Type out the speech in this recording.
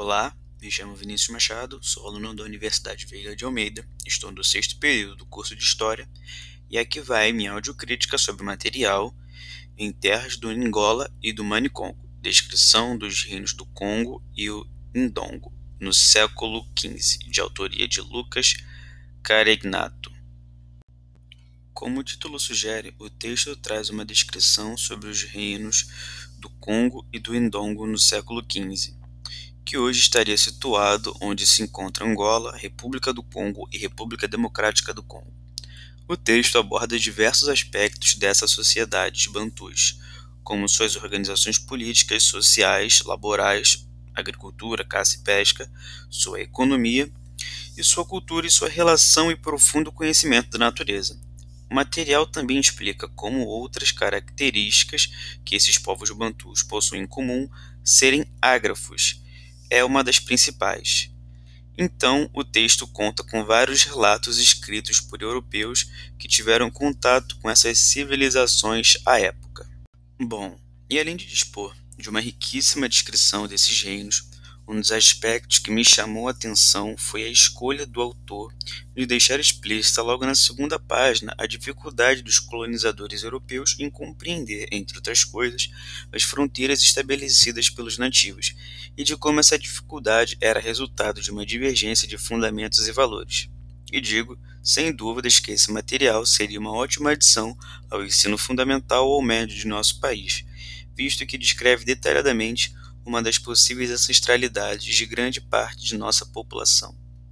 Olá, me chamo Vinícius Machado, sou aluno da Universidade Veiga de Almeida, estou no sexto período do curso de História e aqui vai minha audiocrítica sobre o material em terras do Angola e do Manicongo, descrição dos reinos do Congo e o Indongo, no século XV, de autoria de Lucas Caregnato. Como o título sugere, o texto traz uma descrição sobre os reinos do Congo e do Indongo no século XV que hoje estaria situado onde se encontra Angola, República do Congo e República Democrática do Congo. O texto aborda diversos aspectos dessa sociedade bantus, como suas organizações políticas, sociais, laborais, agricultura, caça e pesca, sua economia e sua cultura e sua relação e profundo conhecimento da natureza. O material também explica como outras características que esses povos bantus possuem em comum serem ágrafos é uma das principais. Então, o texto conta com vários relatos escritos por europeus que tiveram contato com essas civilizações à época. Bom, e além de dispor de uma riquíssima descrição desses reinos, um dos aspectos que me chamou a atenção foi a escolha do autor de deixar explícita logo na segunda página a dificuldade dos colonizadores europeus em compreender, entre outras coisas, as fronteiras estabelecidas pelos nativos e de como essa dificuldade era resultado de uma divergência de fundamentos e valores. E digo, sem dúvidas, que esse material seria uma ótima adição ao ensino fundamental ou médio de nosso país, visto que descreve detalhadamente uma das possíveis ancestralidades de grande parte de nossa população.